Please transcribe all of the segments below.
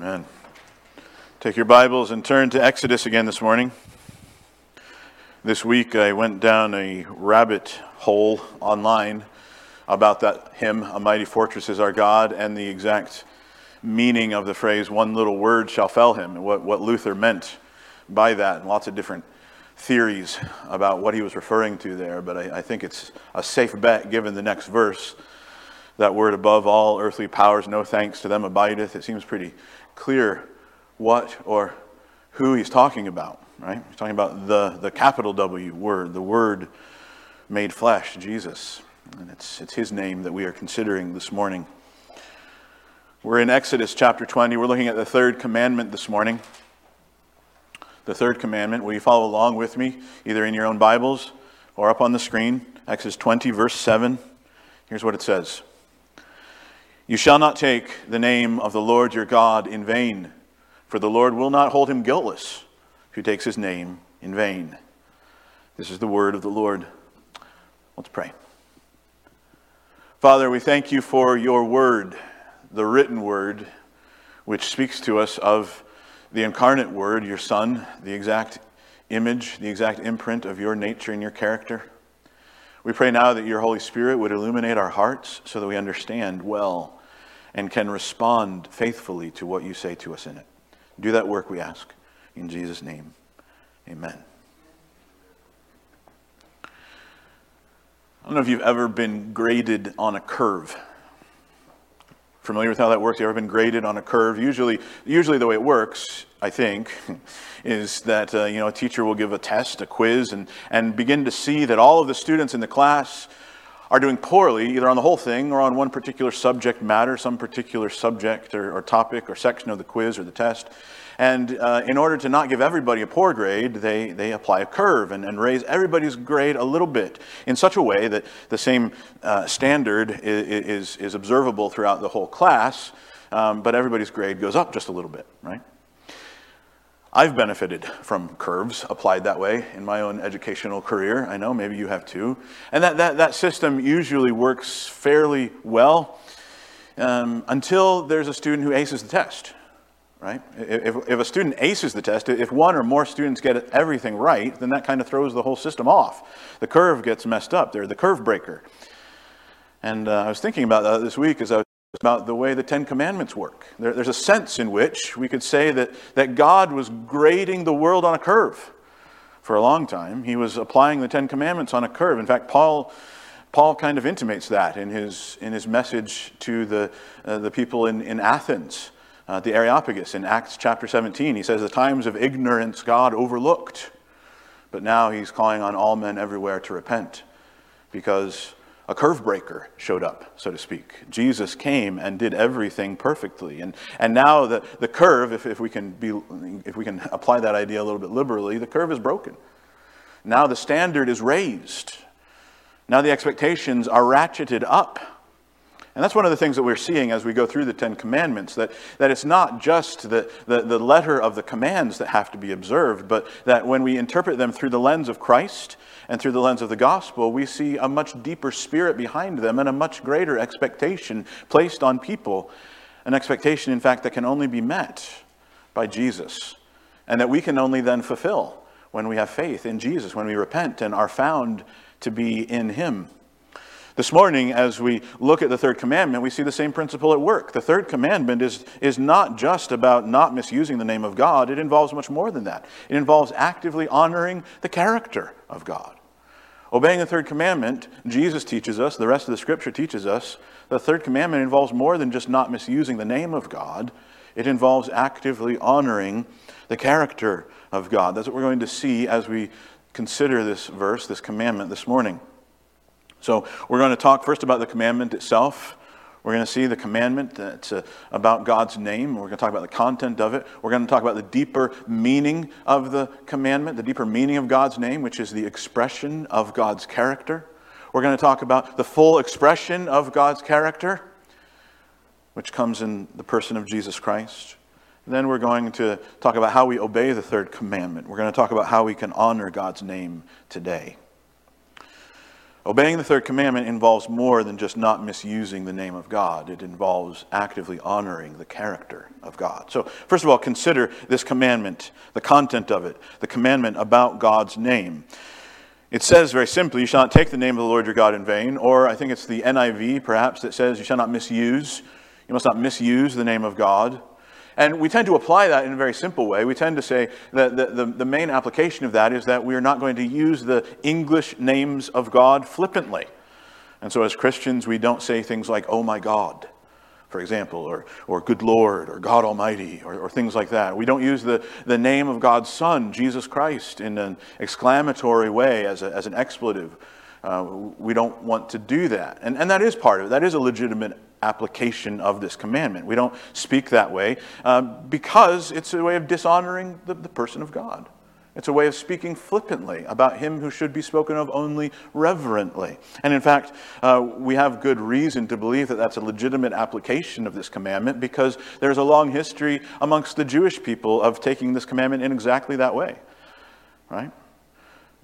Amen. Take your Bibles and turn to Exodus again this morning. This week I went down a rabbit hole online about that hymn, A Mighty Fortress is Our God, and the exact meaning of the phrase, one little word shall fell him, and what, what Luther meant by that, and lots of different theories about what he was referring to there. But I, I think it's a safe bet given the next verse. That word above all earthly powers, no thanks to them abideth. It seems pretty clear what or who he's talking about, right? He's talking about the, the capital W word, the word made flesh, Jesus. And it's, it's his name that we are considering this morning. We're in Exodus chapter 20. We're looking at the third commandment this morning. The third commandment. Will you follow along with me, either in your own Bibles or up on the screen? Exodus 20, verse 7. Here's what it says You shall not take the name of the Lord your God in vain, for the Lord will not hold him guiltless who takes his name in vain. This is the word of the Lord. Let's pray. Father, we thank you for your word, the written word, which speaks to us of the incarnate word, your Son, the exact image, the exact imprint of your nature and your character. We pray now that your Holy Spirit would illuminate our hearts so that we understand well and can respond faithfully to what you say to us in it. Do that work, we ask. In Jesus' name, amen. I don't know if you've ever been graded on a curve. Familiar with how that works? You ever been graded on a curve? Usually, usually the way it works, I think, is that uh, you know a teacher will give a test, a quiz, and and begin to see that all of the students in the class are doing poorly, either on the whole thing or on one particular subject matter, some particular subject or, or topic or section of the quiz or the test. And uh, in order to not give everybody a poor grade, they, they apply a curve and, and raise everybody's grade a little bit in such a way that the same uh, standard is, is, observable throughout the whole class, um, but everybody's grade goes up just a little bit, right? I've benefited from curves applied that way in my own educational career. I know maybe you have too. And that, that, that system usually works fairly well um, until there's a student who aces the test right? If, if a student aces the test, if one or more students get everything right, then that kind of throws the whole system off. The curve gets messed up. They're the curve breaker. And uh, I was thinking about that this week as I was about the way the Ten Commandments work. There, there's a sense in which we could say that, that God was grading the world on a curve for a long time. He was applying the Ten Commandments on a curve. In fact, Paul. Paul kind of intimates that in his, in his message to the, uh, the people in, in Athens uh, the Areopagus in Acts chapter 17. He says, The times of ignorance God overlooked, but now he's calling on all men everywhere to repent because a curve breaker showed up, so to speak. Jesus came and did everything perfectly. And, and now the, the curve, if, if, we can be, if we can apply that idea a little bit liberally, the curve is broken. Now the standard is raised. Now the expectations are ratcheted up. And that's one of the things that we're seeing as we go through the Ten Commandments, that, that it's not just the, the, the letter of the commands that have to be observed, but that when we interpret them through the lens of Christ and through the lens of the gospel, we see a much deeper spirit behind them and a much greater expectation placed on people. An expectation, in fact, that can only be met by Jesus, and that we can only then fulfill when we have faith in Jesus, when we repent and are found to be in Him. This morning, as we look at the third commandment, we see the same principle at work. The third commandment is, is not just about not misusing the name of God, it involves much more than that. It involves actively honoring the character of God. Obeying the third commandment, Jesus teaches us, the rest of the scripture teaches us, the third commandment involves more than just not misusing the name of God, it involves actively honoring the character of God. That's what we're going to see as we consider this verse, this commandment this morning. So we're going to talk first about the commandment itself. We're going to see the commandment that's uh, about God's name. We're going to talk about the content of it. We're going to talk about the deeper meaning of the commandment, the deeper meaning of God's name, which is the expression of God's character. We're going to talk about the full expression of God's character, which comes in the person of Jesus Christ. then we're going to talk about how we obey the third commandment. We're going to talk about how we can honor God's name today. Obeying the third commandment involves more than just not misusing the name of God. It involves actively honoring the character of God. So, first of all, consider this commandment, the content of it, the commandment about God's name. It says very simply, You shall not take the name of the Lord your God in vain, or I think it's the NIV perhaps that says, You shall not misuse. You must not misuse the name of God. And we tend to apply that in a very simple way. We tend to say that the, the, the, main application of that is that we are not going to use the English names of God flippantly. And so as Christians, we don't say things like, oh my God, for example, or, or good Lord, or God Almighty, or, or things like that. We don't use the, the name of God's Son, Jesus Christ, in an exclamatory way as, a, as an expletive. Uh, we don't want to do that. And, and that is part of it. That is a legitimate application of this commandment. We don't speak that way uh, because it's a way of dishonoring the, the person of God. It's a way of speaking flippantly about him who should be spoken of only reverently. And in fact, uh, we have good reason to believe that that's a legitimate application of this commandment because there's a long history amongst the Jewish people of taking this commandment in exactly that way. Right?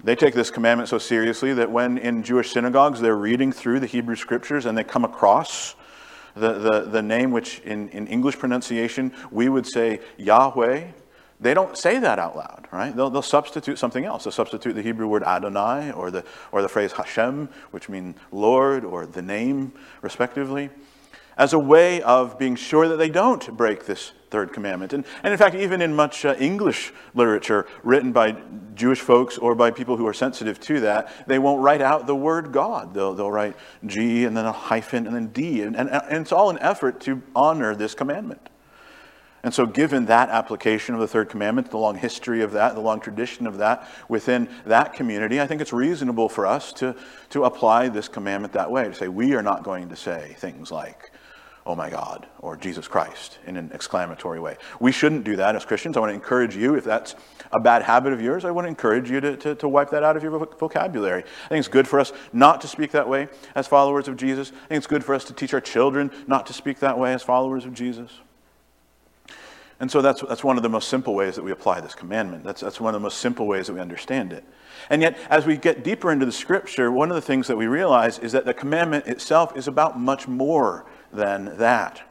They take this commandment so seriously that when in Jewish synagogues they're reading through the Hebrew scriptures and they come across the, the, the name which in, in English pronunciation we would say Yahweh, they don't say that out loud, right? They'll, they'll substitute something else. They'll substitute the Hebrew word Adonai or the, or the phrase Hashem, which mean Lord or the name, respectively as a way of being sure that they don't break this third commandment. And, and in fact, even in much uh, English literature written by Jewish folks or by people who are sensitive to that, they won't write out the word God. They'll, they'll write G and then a hyphen and then D. And, and, and it's all an effort to honor this commandment. And so, given that application of the third commandment, the long history of that, the long tradition of that within that community, I think it's reasonable for us to, to apply this commandment that way. To say, we are not going to say things like, oh my God, or Jesus Christ in an exclamatory way. We shouldn't do that as Christians. I want to encourage you, if that's a bad habit of yours, I want to encourage you to, to, to, wipe that out of your vocabulary. I think it's good for us not to speak that way as followers of Jesus. I think it's good for us to teach our children not to speak that way as followers of Jesus. And so that's, that's one of the most simple ways that we apply this commandment. That's, that's one of the most simple ways that we understand it. And yet, as we get deeper into the scripture, one of the things that we realize is that the commandment itself is about much more than that.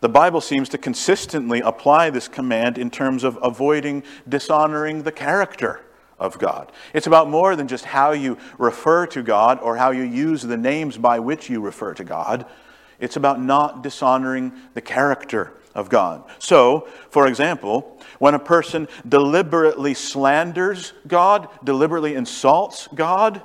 The Bible seems to consistently apply this command in terms of avoiding dishonoring the character of God. It's about more than just how you refer to God or how you use the names by which you refer to God. It's about not dishonoring the character of God. So, for example, when a person deliberately slanders God, deliberately insults God,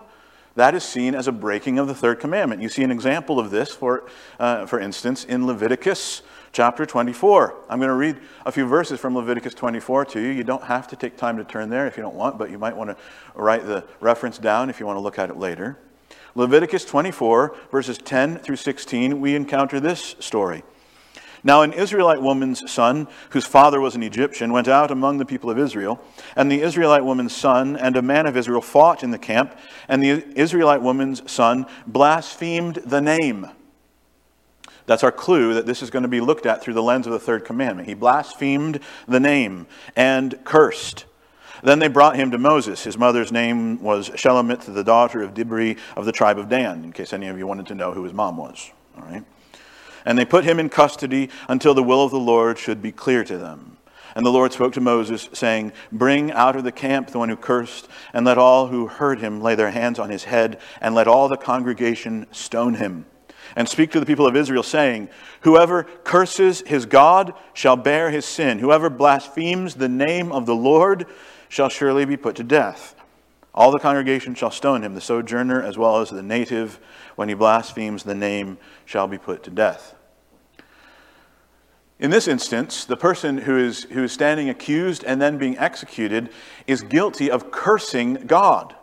that is seen as a breaking of the third commandment. You see an example of this, for, uh, for instance, in Leviticus chapter 24. I'm going to read a few verses from Leviticus 24 to you. You don't have to take time to turn there if you don't want, but you might want to write the reference down if you want to look at it later. Leviticus 24, verses 10 through 16, we encounter this story. Now, an Israelite woman's son, whose father was an Egyptian, went out among the people of Israel. And the Israelite woman's son and a man of Israel fought in the camp. And the Israelite woman's son blasphemed the name. That's our clue that this is going to be looked at through the lens of the third commandment. He blasphemed the name and cursed. Then they brought him to Moses. His mother's name was Shelomith, the daughter of Dibri of the tribe of Dan, in case any of you wanted to know who his mom was. All right. And they put him in custody until the will of the Lord should be clear to them. And the Lord spoke to Moses, saying, Bring out of the camp the one who cursed, and let all who heard him lay their hands on his head, and let all the congregation stone him. And speak to the people of Israel, saying, Whoever curses his God shall bear his sin. Whoever blasphemes the name of the Lord shall surely be put to death. All the congregation shall stone him, the sojourner as well as the native, when he blasphemes the name shall be put to death. In this instance, the person who is, who is standing accused and then being executed is guilty of cursing God.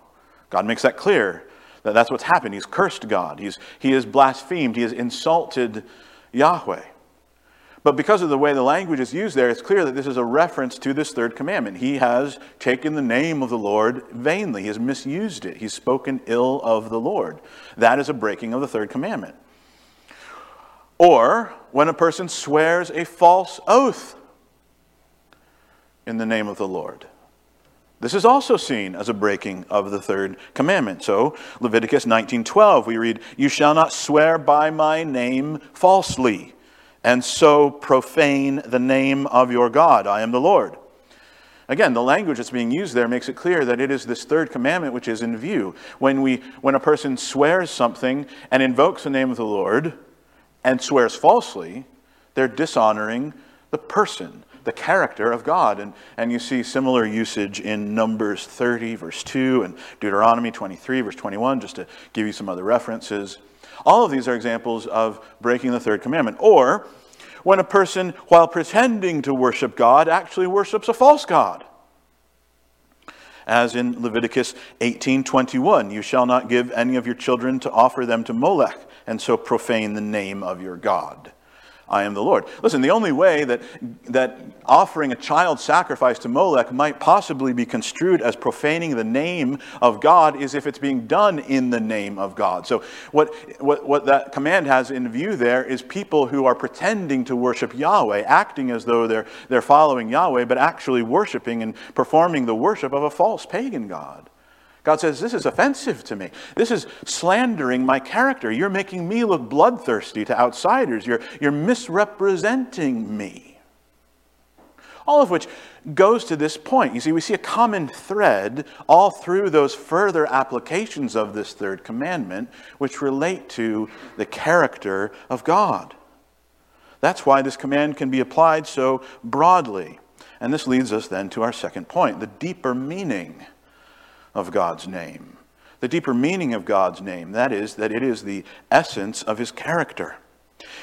God makes that clear that that's what's happened. He's cursed God, He's, he has blasphemed, he has insulted Yahweh. But because of the way the language is used there, it's clear that this is a reference to this third commandment. He has taken the name of the Lord vainly, he has misused it, he's spoken ill of the Lord. That is a breaking of the third commandment. Or when a person swears a false oath in the name of the Lord. This is also seen as a breaking of the third commandment. So, Leviticus 19:12, we read, "You shall not swear by my name falsely, and so profane the name of your God. I am the Lord." Again, the language that's being used there makes it clear that it is this third commandment which is in view. When, we, when a person swears something and invokes the name of the Lord and swears falsely, they're dishonoring the person the character of God. And, and you see similar usage in Numbers 30, verse 2, and Deuteronomy 23, verse 21, just to give you some other references. All of these are examples of breaking the third commandment. Or when a person, while pretending to worship God, actually worships a false God. As in Leviticus 18:21, you shall not give any of your children to offer them to Molech, and so profane the name of your God. I am the Lord. Listen, the only way that, that offering a child sacrifice to Molech might possibly be construed as profaning the name of God is if it's being done in the name of God. So, what, what, what that command has in view there is people who are pretending to worship Yahweh, acting as though they're, they're following Yahweh, but actually worshiping and performing the worship of a false pagan God. God says, This is offensive to me. This is slandering my character. You're making me look bloodthirsty to outsiders. You're, you're misrepresenting me. All of which goes to this point. You see, we see a common thread all through those further applications of this third commandment, which relate to the character of God. That's why this command can be applied so broadly. And this leads us then to our second point the deeper meaning of God's name. The deeper meaning of God's name, that is, that it is the essence of his character.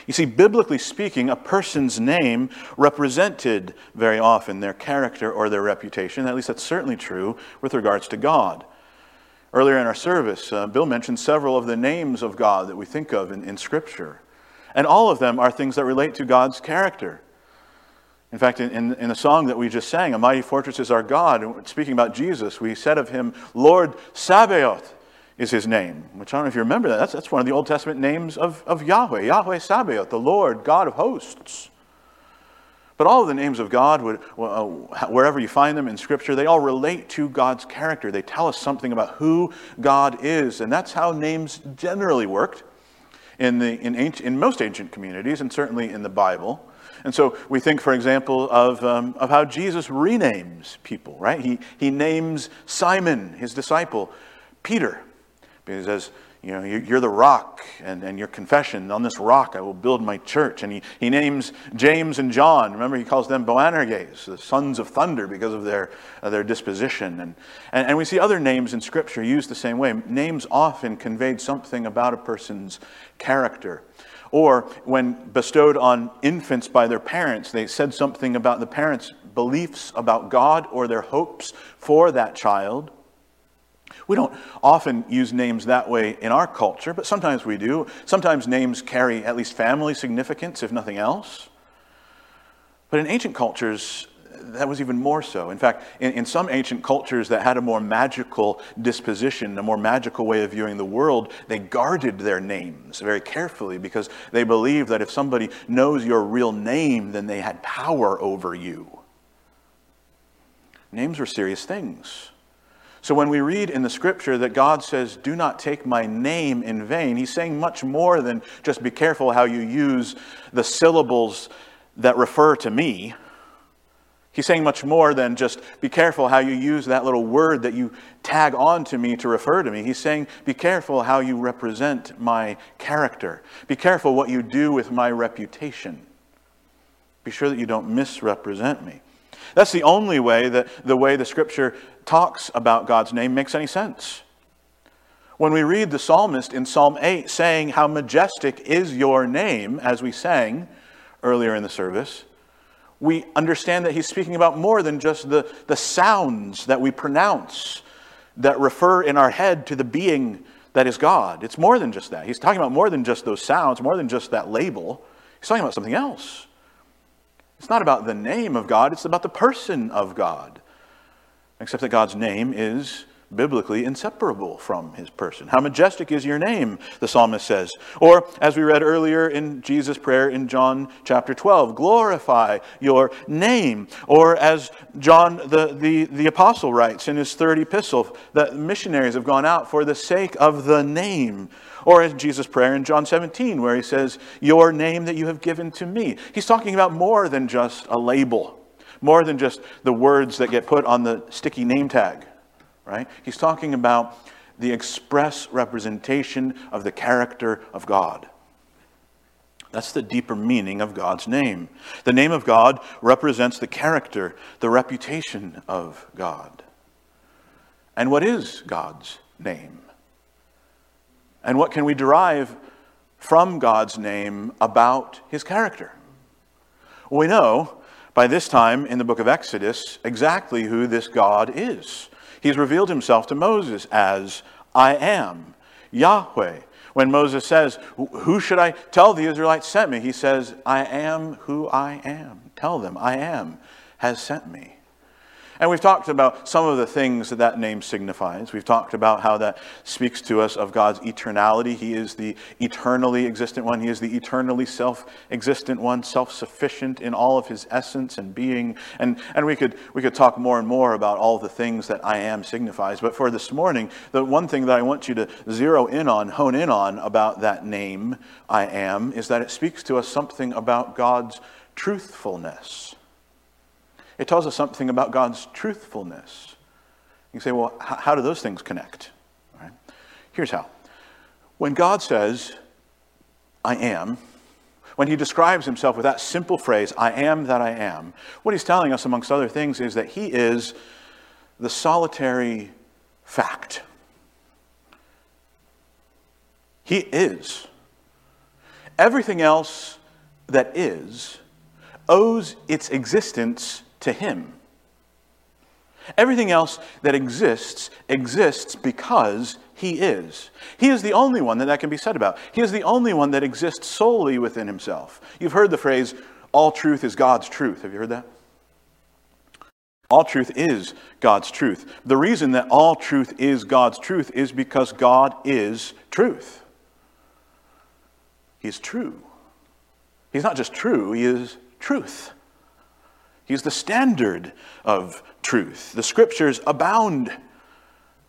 You see, biblically speaking, a person's name represented very often their character or their reputation. At least that's certainly true with regards to God. Earlier in our service, uh, Bill mentioned several of the names of God that we think of in, in Scripture. And all of them are things that relate to God's character. In fact, in, in, the song that we just sang, A Mighty Fortress is Our God, speaking about Jesus, we said of him, Lord Sabaoth is his name, which I don't know if you remember that. That's, that's one of the Old Testament names of, of Yahweh, Yahweh Sabaoth, the Lord, God of hosts. But all of the names of God, would, uh, wherever you find them in Scripture, they all relate to God's character. They tell us something about who God is. And that's how names generally worked in, the, in, ancient, in most ancient communities, and certainly in the Bible. And so we think, for example, of, um, of how Jesus renames people, right? He, he names Simon, his disciple, Peter, because as you know, you're the rock, and, and your confession, on this rock I will build my church. And he, he names James and John. Remember, he calls them Boanerges, the sons of thunder, because of their, uh, their disposition. And, and, and we see other names in Scripture used the same way. Names often conveyed something about a person's character. Or when bestowed on infants by their parents, they said something about the parents' beliefs about God or their hopes for that child. We don't often use names that way in our culture, but sometimes we do. Sometimes names carry at least family significance, if nothing else. But in ancient cultures, that was even more so. In fact, in, in, some ancient cultures that had a more magical disposition, a more magical way of viewing the world, they guarded their names very carefully because they believed that if somebody knows your real name, then they had power over you. Names were serious things. So when we read in the scripture that God says, Do not take my name in vain, he's saying much more than just be careful how you use the syllables that refer to me He's saying much more than just be careful how you use that little word that you tag on to me to refer to me. He's saying be careful how you represent my character. Be careful what you do with my reputation. Be sure that you don't misrepresent me. That's the only way that the way the scripture talks about God's name makes any sense. When we read the psalmist in Psalm 8 saying, How majestic is your name, as we sang earlier in the service, we understand that he's speaking about more than just the, the sounds that we pronounce that refer in our head to the being that is God. It's more than just that. He's talking about more than just those sounds, more than just that label. He's talking about something else. It's not about the name of God, it's about the person of God. Except that God's name is biblically inseparable from his person. How majestic is your name, the psalmist says. Or, as we read earlier in Jesus' prayer in John chapter 12, glorify your name. Or, as John the, the, the apostle writes in his third epistle, that missionaries have gone out for the sake of the name. Or in Jesus' prayer in John 17, where he says, Your name that you have given to me. He's talking about more than just a label, more than just the words that get put on the sticky name tag right? He's talking about the express representation of the character of God. That's the deeper meaning of God's name. The name of God represents the character, the reputation of God. And what is God's name? And what can we derive from God's name about his character? We know by this time in the book of Exodus exactly who this God is. He's revealed himself to Moses as I am, Yahweh. When Moses says, Who should I tell the Israelites sent me? He says, I am who I am. Tell them, I am has sent me. And we've talked about some of the things that that name signifies. We've talked about how that speaks to us of God's eternality. He is the eternally existent one. He is the eternally self existent one, self sufficient in all of his essence and being. And, and we, could, we could talk more and more about all the things that I am signifies. But for this morning, the one thing that I want you to zero in on, hone in on about that name, I am, is that it speaks to us something about God's truthfulness. It tells us something about God's truthfulness. You say, well, how do those things connect? Right. Here's how. When God says, I am, when he describes himself with that simple phrase, I am that I am, what he's telling us, amongst other things, is that he is the solitary fact. He is. Everything else that is owes its existence to Him. Everything else that exists exists because He is. He is the only one that that can be said about. He is the only one that exists solely within Himself. You've heard the phrase, all truth is God's truth. Have you heard that? All truth is God's truth. The reason that all truth is God's truth is because God is truth. He is true. He's not just true, He is truth. He's the standard of truth. The scriptures abound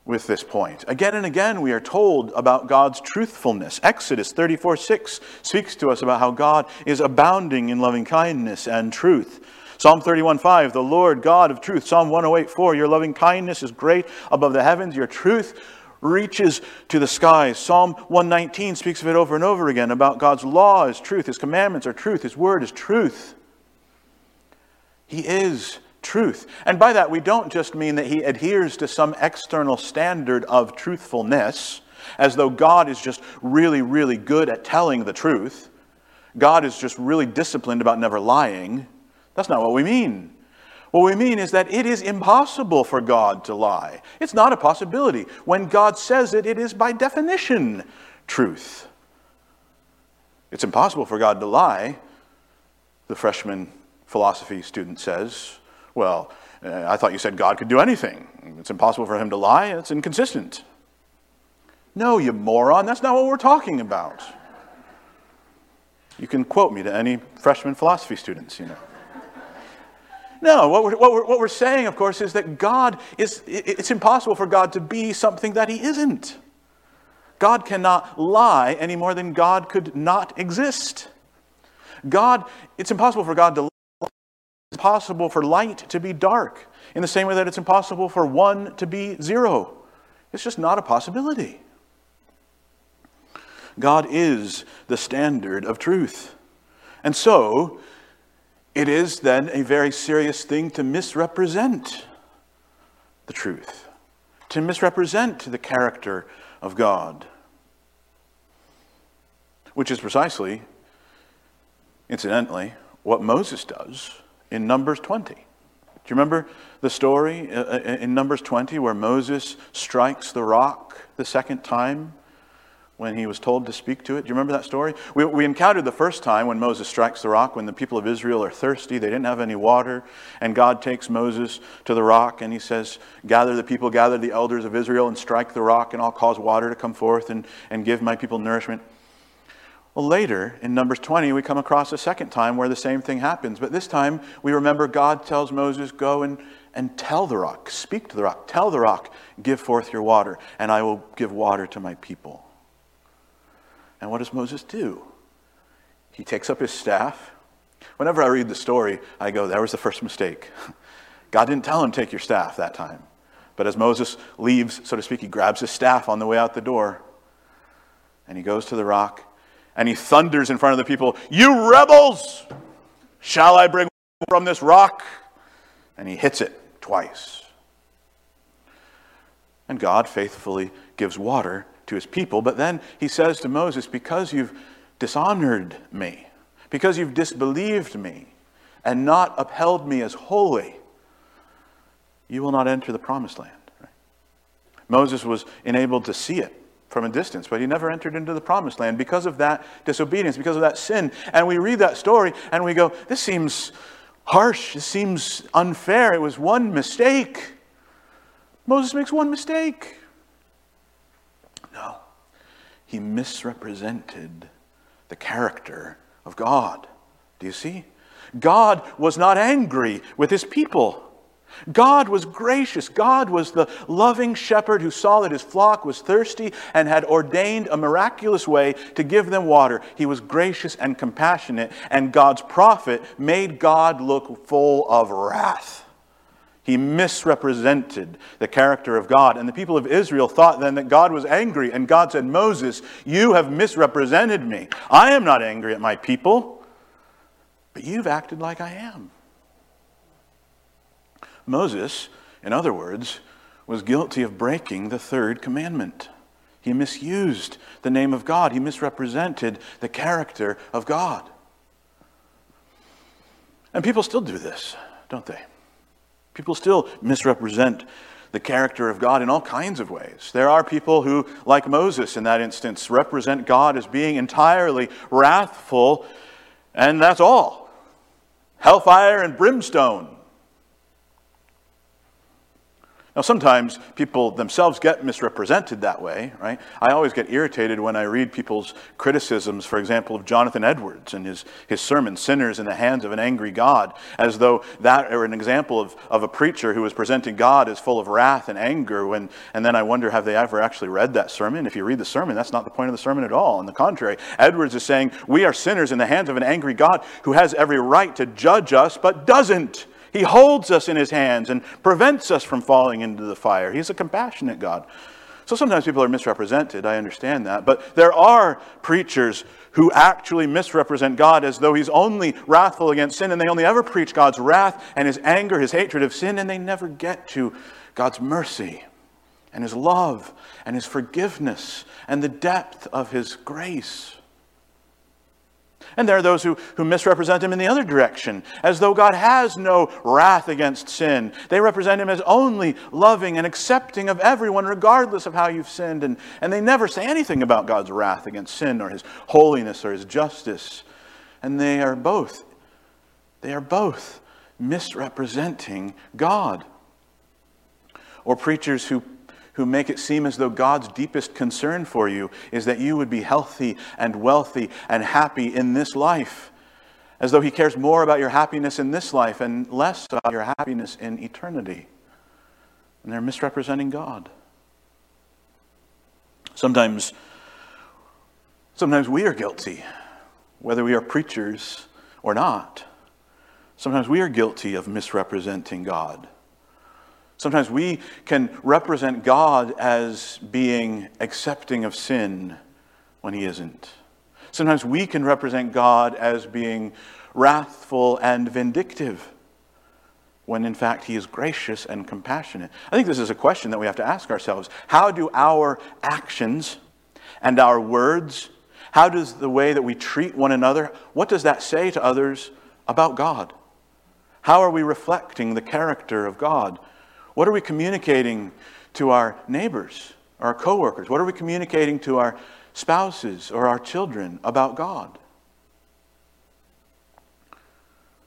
with this point. Again and again, we are told about God's truthfulness. Exodus 34 6 speaks to us about how God is abounding in loving kindness and truth. Psalm 31 5, the Lord God of truth. Psalm 108 4, your loving kindness is great above the heavens, your truth reaches to the skies. Psalm 119 speaks of it over and over again about God's law is truth, His commandments are truth, His word is truth. He is truth. And by that, we don't just mean that he adheres to some external standard of truthfulness, as though God is just really, really good at telling the truth. God is just really disciplined about never lying. That's not what we mean. What we mean is that it is impossible for God to lie. It's not a possibility. When God says it, it is by definition truth. It's impossible for God to lie. The freshman philosophy student says, Well, uh, I thought you said God could do anything. It's impossible for him to lie, it's inconsistent. No, you moron, that's not what we're talking about. You can quote me to any freshman philosophy students, you know. No, what we're, what, we're, what we're saying, of course, is that God is, it's impossible for God to be something that He isn't. God cannot lie any more than God could not exist. God, it's impossible for God to impossible for light to be dark, in the same way that it's impossible for one to be zero. It's just not a possibility. God is the standard of truth. And so, it is then a very serious thing to misrepresent the truth, to misrepresent the character of God, which is precisely, incidentally, what Moses does in Numbers 20. Do you remember the story uh, uh, in Numbers 20 where Moses strikes the rock the second time? when he was told to speak to it? Do you remember that story? We, we encountered the first time when Moses strikes the rock, when the people of Israel are thirsty, they didn't have any water, and God takes Moses to the rock and he says, Gather the people, gather the elders of Israel, and strike the rock, and I'll cause water to come forth and, and give my people nourishment. Well, later in Numbers 20, we come across a second time where the same thing happens. But this time, we remember God tells Moses, Go and, and tell the rock, speak to the rock, tell the rock, give forth your water, and I will give water to my people. And what does Moses do? He takes up his staff. Whenever I read the story, I go, there was the first mistake. God didn't tell him, take your staff that time. But as Moses leaves, so to speak, he grabs his staff on the way out the door. And he goes to the rock and he thunders in front of the people, You rebels! Shall I bring water from this rock? And he hits it twice. And God faithfully gives water to his people. But then he says to Moses, Because you've dishonored me, because you've disbelieved me, and not upheld me as holy, you will not enter the promised land. Right? Moses was enabled to see it from a distance, but he never entered into the promised land because of that disobedience, because of that sin. And we read that story and we go, This seems harsh. This seems unfair. It was one mistake. Moses makes one mistake. No, he misrepresented the character of God. Do you see? God was not angry with his people. God was gracious. God was the loving shepherd who saw that his flock was thirsty and had ordained a miraculous way to give them water. He was gracious and compassionate, and God's prophet made God look full of wrath. He misrepresented the character of God. And the people of Israel thought then that God was angry. And God said, Moses, you have misrepresented me. I am not angry at my people, but you've acted like I am. Moses, in other words, was guilty of breaking the third commandment. He misused the name of God, he misrepresented the character of God. And people still do this, don't they? People still misrepresent the character of God in all kinds of ways. There are people who, like Moses in that instance, represent God as being entirely wrathful, and that's all. Hellfire and brimstone. Now, sometimes people themselves get misrepresented that way, right? I always get irritated when I read people's criticisms, for example, of Jonathan Edwards and his, his sermon, Sinners in the Hands of an Angry God, as though that were an example of, of a preacher who was presenting God as full of wrath and anger. When, and then I wonder, have they ever actually read that sermon? If you read the sermon, that's not the point of the sermon at all. On the contrary, Edwards is saying, We are sinners in the hands of an angry God who has every right to judge us, but doesn't. He holds us in his hands and prevents us from falling into the fire. He's a compassionate God. So sometimes people are misrepresented, I understand that. But there are preachers who actually misrepresent God as though he's only wrathful against sin and they only ever preach God's wrath and his anger, his hatred of sin, and they never get to God's mercy and his love and his forgiveness and the depth of his grace. And there are those who, who misrepresent him in the other direction, as though God has no wrath against sin. They represent him as only loving and accepting of everyone, regardless of how you've sinned. And, and they never say anything about God's wrath against sin or his holiness or his justice. And they are both, they are both misrepresenting God. Or preachers who who make it seem as though God's deepest concern for you is that you would be healthy and wealthy and happy in this life, as though He cares more about your happiness in this life and less about your happiness in eternity. And they're misrepresenting God. Sometimes, sometimes we are guilty, whether we are preachers or not. Sometimes we are guilty of misrepresenting God. Sometimes we can represent God as being accepting of sin when He isn't. Sometimes we can represent God as being wrathful and vindictive when in fact He is gracious and compassionate. I think this is a question that we have to ask ourselves. How do our actions and our words, how does the way that we treat one another, what does that say to others about God? How are we reflecting the character of God? What are we communicating to our neighbors our coworkers? What are we communicating to our spouses or our children about God?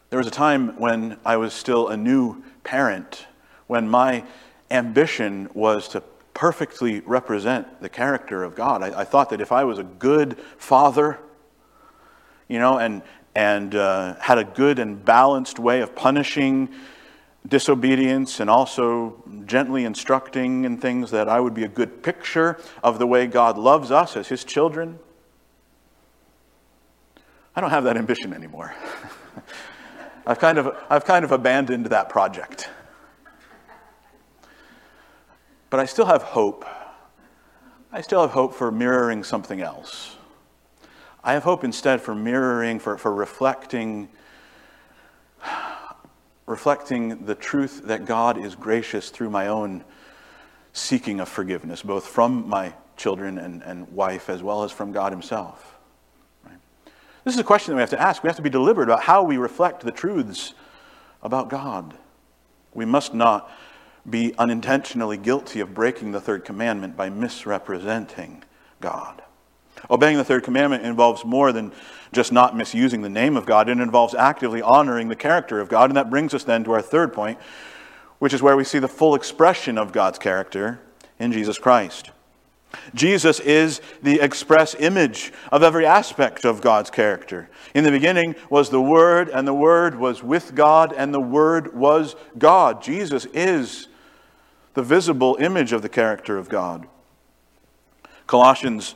There was a time when I was still a new parent, when my ambition was to perfectly represent the character of God. I, I thought that if I was a good father, you know, and, and uh, had a good and balanced way of punishing disobedience and also gently instructing in things that I would be a good picture of the way God loves us as His children. I don't have that ambition anymore. I've kind of, I've kind of abandoned that project. But I still have hope. I still have hope for mirroring something else. I have hope instead for mirroring, for, for reflecting reflecting the truth that God is gracious through my own seeking of forgiveness, both from my children and, and wife as well as from God Himself. This is a question that we have to ask. We have to be deliberate about how we reflect the truths about God. We must not be unintentionally guilty of breaking the third commandment by misrepresenting God. Obeying the third commandment involves more than just not misusing the name of God, it involves actively honoring the character of God. And that brings us then to our third point, which is where we see the full expression of God's character in Jesus Christ. Jesus is the express image of every aspect of God's character. In the beginning was the Word, and the Word was with God, and the Word was God. Jesus is the visible image of the character of God. Colossians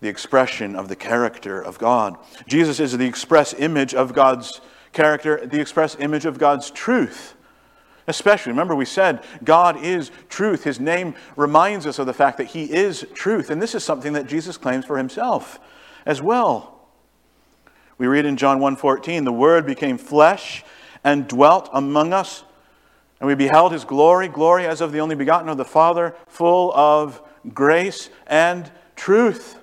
the expression of the character of God. Jesus is the express image of God's character, the express image of God's truth. Especially, remember, we said God is truth. His name reminds us of the fact that He is truth. And this is something that Jesus claims for Himself as well. We read in John 1:14, the Word became flesh and dwelt among us, and we beheld His glory, glory as of the only begotten of the Father, full of grace and truth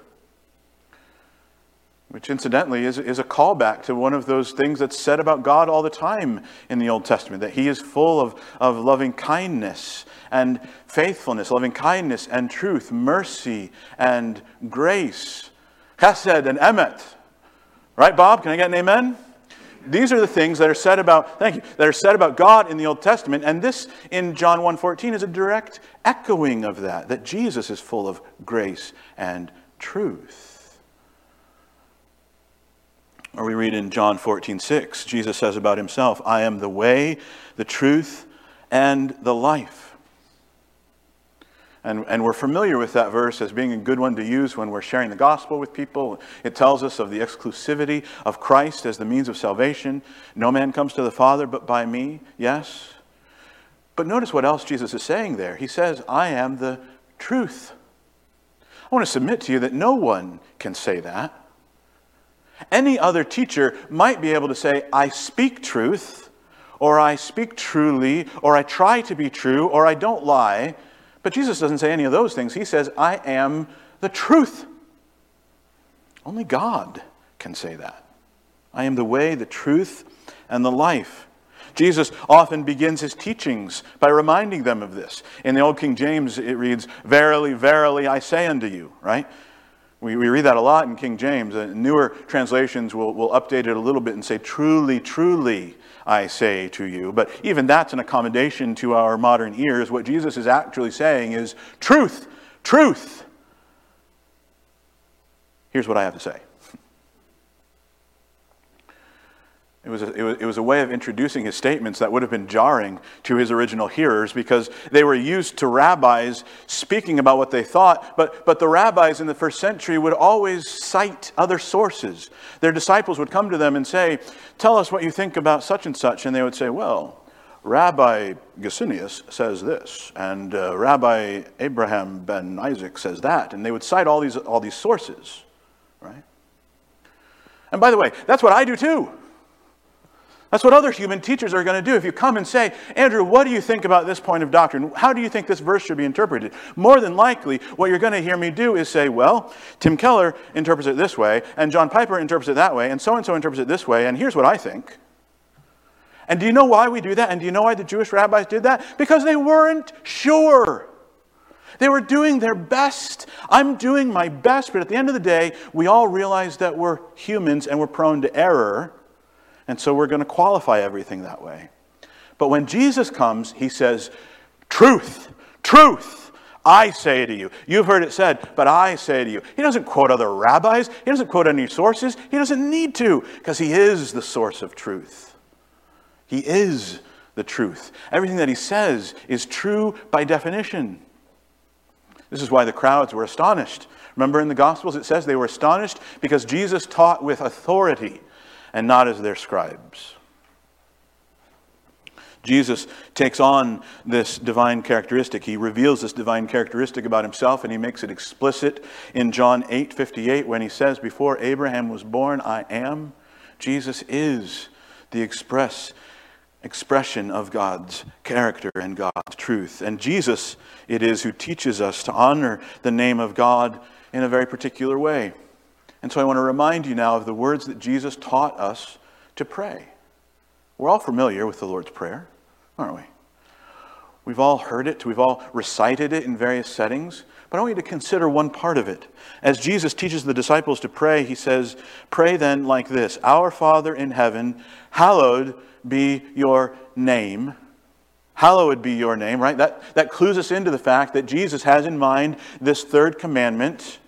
which incidentally is, is a callback to one of those things that's said about God all the time in the Old Testament that He is full of, of loving kindness and faithfulness, loving kindness and truth, mercy and grace. Chesed and emet. Right, Bob? Can I get an amen? These are the things that are said about, thank you, that are said about God in the Old Testament. And this in John 1.14 is a direct echoing of that, that Jesus is full of grace and truth. Or we read in John 14, 6, Jesus says about himself, I am the way, the truth, and the life. And, and we're familiar with that verse as being a good one to use when we're sharing the gospel with people. It tells us of the exclusivity of Christ as the means of salvation. No man comes to the Father but by me, yes. But notice what else Jesus is saying there. He says, I am the truth. I want to submit to you that no one can say that. Any other teacher might be able to say, I speak truth, or I speak truly, or I try to be true, or I don't lie. But Jesus doesn't say any of those things. He says, I am the truth. Only God can say that. I am the way, the truth, and the life. Jesus often begins his teachings by reminding them of this. In the Old King James, it reads, Verily, verily, I say unto you, right? We, we read that a lot in King James. Uh, newer translations will, will update it a little bit and say, Truly, truly, I say to you. But even that's an accommodation to our modern ears. What Jesus is actually saying is, Truth, truth. Here's what I have to say. It was, a, it, was, it was a way of introducing his statements that would have been jarring to his original hearers because they were used to rabbis speaking about what they thought, but, but the rabbis in the first century would always cite other sources. Their disciples would come to them and say, Tell us what you think about such and such. And they would say, Well, Rabbi Gesenius says this, and uh, Rabbi Abraham ben Isaac says that, and they would cite all these, all these sources, right? And by the way, that's what I do too. That's what other human teachers are going to do. If you come and say, Andrew, what do you think about this point of doctrine? How do you think this verse should be interpreted? More than likely, what you're going to hear me do is say, well, Tim Keller interprets it this way, and John Piper interprets it that way, and so and so interprets it this way, and here's what I think. And do you know why we do that? And do you know why the Jewish rabbis did that? Because they weren't sure. They were doing their best. I'm doing my best, but at the end of the day, we all realize that we're humans and we're prone to error. And so we're going to qualify everything that way. But when Jesus comes, he says, Truth, truth, I say to you. You've heard it said, but I say to you. He doesn't quote other rabbis, he doesn't quote any sources. He doesn't need to, because he is the source of truth. He is the truth. Everything that he says is true by definition. This is why the crowds were astonished. Remember in the Gospels it says they were astonished because Jesus taught with authority and not as their scribes. Jesus takes on this divine characteristic. He reveals this divine characteristic about himself and he makes it explicit in John 8 58 when he says, Before Abraham was born, I am. Jesus is the express expression of God's character and God's truth. And Jesus, it is, who teaches us to honor the name of God in a very particular way. And so I want to remind you now of the words that Jesus taught us to pray. We're all familiar with the Lord's Prayer, aren't we? We've all heard it, we've all recited it in various settings, but I want you to consider one part of it. As Jesus teaches the disciples to pray, he says, Pray then like this Our Father in heaven, hallowed be your name. Hallowed be your name, right? That, that clues us into the fact that Jesus has in mind this third commandment.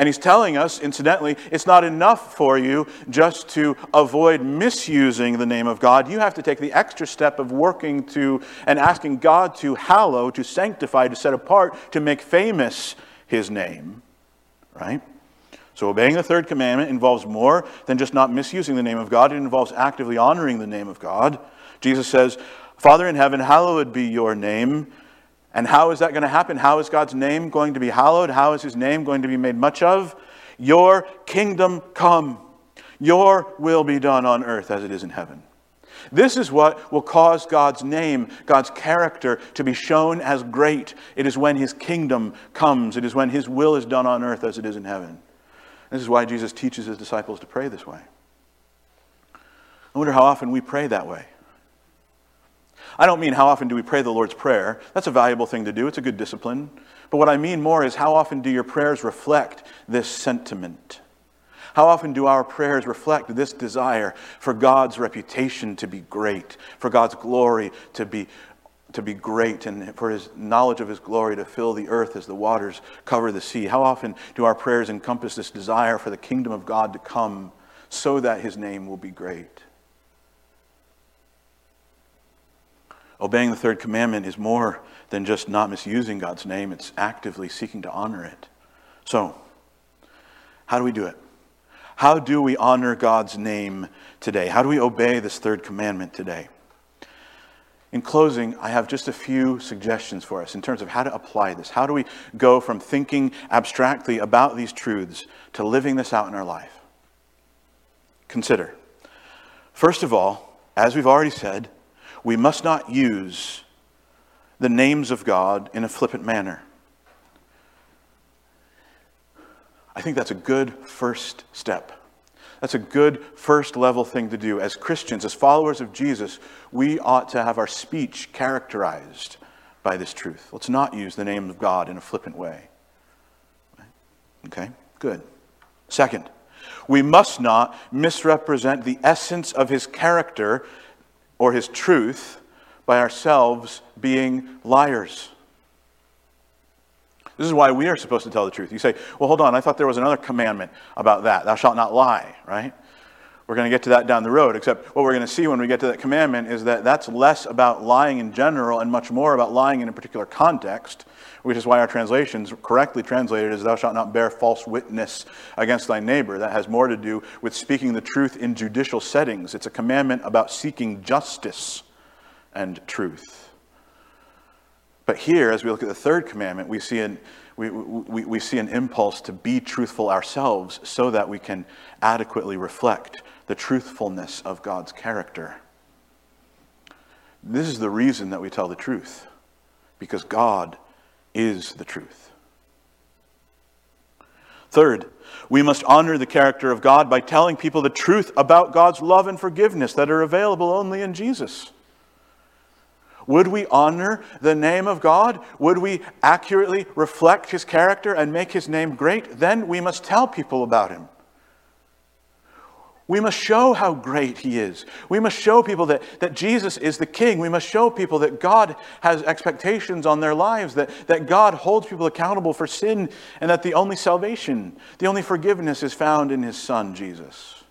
And he's telling us, incidentally, it's not enough for you just to avoid misusing the name of God. You have to take the extra step of working to and asking God to hallow, to sanctify, to set apart, to make famous his name, right? So, obeying the third commandment involves more than just not misusing the name of God, it involves actively honoring the name of God. Jesus says, Father in heaven, hallowed be your name. And how is that going to happen? How is God's name going to be hallowed? How is his name going to be made much of? Your kingdom come. Your will be done on earth as it is in heaven. This is what will cause God's name, God's character to be shown as great. It is when his kingdom comes, it is when his will is done on earth as it is in heaven. This is why Jesus teaches his disciples to pray this way. I wonder how often we pray that way. I don't mean how often do we pray the Lord's Prayer. That's a valuable thing to do, it's a good discipline. But what I mean more is how often do your prayers reflect this sentiment? How often do our prayers reflect this desire for God's reputation to be great, for God's glory to be to be great and for his knowledge of his glory to fill the earth as the waters cover the sea. How often do our prayers encompass this desire for the kingdom of God to come so that his name will be great? Obeying the third commandment is more than just not misusing God's name, it's actively seeking to honor it. So, how do we do it? How do we honor God's name today? How do we obey this third commandment today? In closing, I have just a few suggestions for us in terms of how to apply this. How do we go from thinking abstractly about these truths to living this out in our life? Consider. First of all, as we've already said, we must not use the names of God in a flippant manner. I think that's a good first step. That's a good first level thing to do. As Christians, as followers of Jesus, we ought to have our speech characterized by this truth. Let's not use the name of God in a flippant way. Okay, good. Second, we must not misrepresent the essence of his character or his truth by ourselves being liars. This is why we are supposed to tell the truth. You say, well, hold on, I thought there was another commandment about that. Thou shalt not lie, right? We're going to get to that down the road, except what we're going to see when we get to that commandment is that that's less about lying in general and much more about lying in a particular context, which is why our translations correctly translated as thou shalt not bear false witness against thy neighbor. That has more to do with speaking the truth in judicial settings. It's a commandment about seeking justice and truth. But here, as we look at the third commandment, we see an, we, we, we see an impulse to be truthful ourselves so that we can adequately reflect the truthfulness of God's character. This is the reason that we tell the truth, because God is the truth. Third, we must honor the character of God by telling people the truth about God's love and forgiveness that are available only in Jesus. Would we honor the name of God? Would we accurately reflect his character and make his name great? Then we must tell people about him. We must show how great he is. We must show people that, that Jesus is the king. We must show people that God has expectations on their lives, that, that God holds people accountable for sin, and that the only salvation, the only forgiveness is found in his son, Jesus.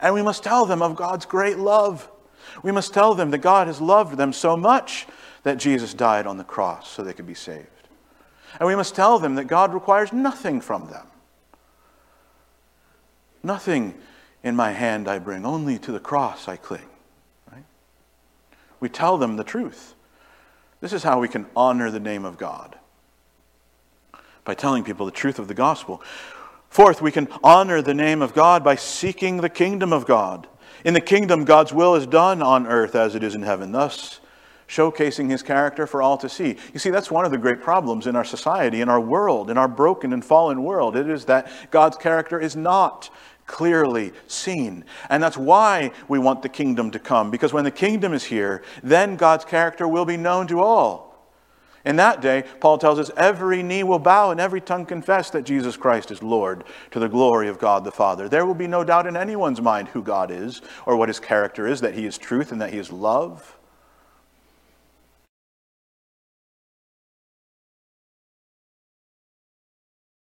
And we must tell them of God's great love. We must tell them that God has loved them so much that Jesus died on the cross so they could be saved. And we must tell them that God requires nothing from them. Nothing in my hand I bring, only to the cross I cling. Right? We tell them the truth. This is how we can honor the name of God by telling people the truth of the gospel. Fourth, we can honor the name of God by seeking the kingdom of God. In the kingdom, God's will is done on earth as it is in heaven, thus showcasing his character for all to see. You see, that's one of the great problems in our society, in our world, in our broken and fallen world. It is that God's character is not clearly seen. And that's why we want the kingdom to come, because when the kingdom is here, then God's character will be known to all. In that day, Paul tells us, every knee will bow and every tongue confess that Jesus Christ is Lord to the glory of God the Father. There will be no doubt in anyone's mind who God is or what his character is, that he is truth and that he is love.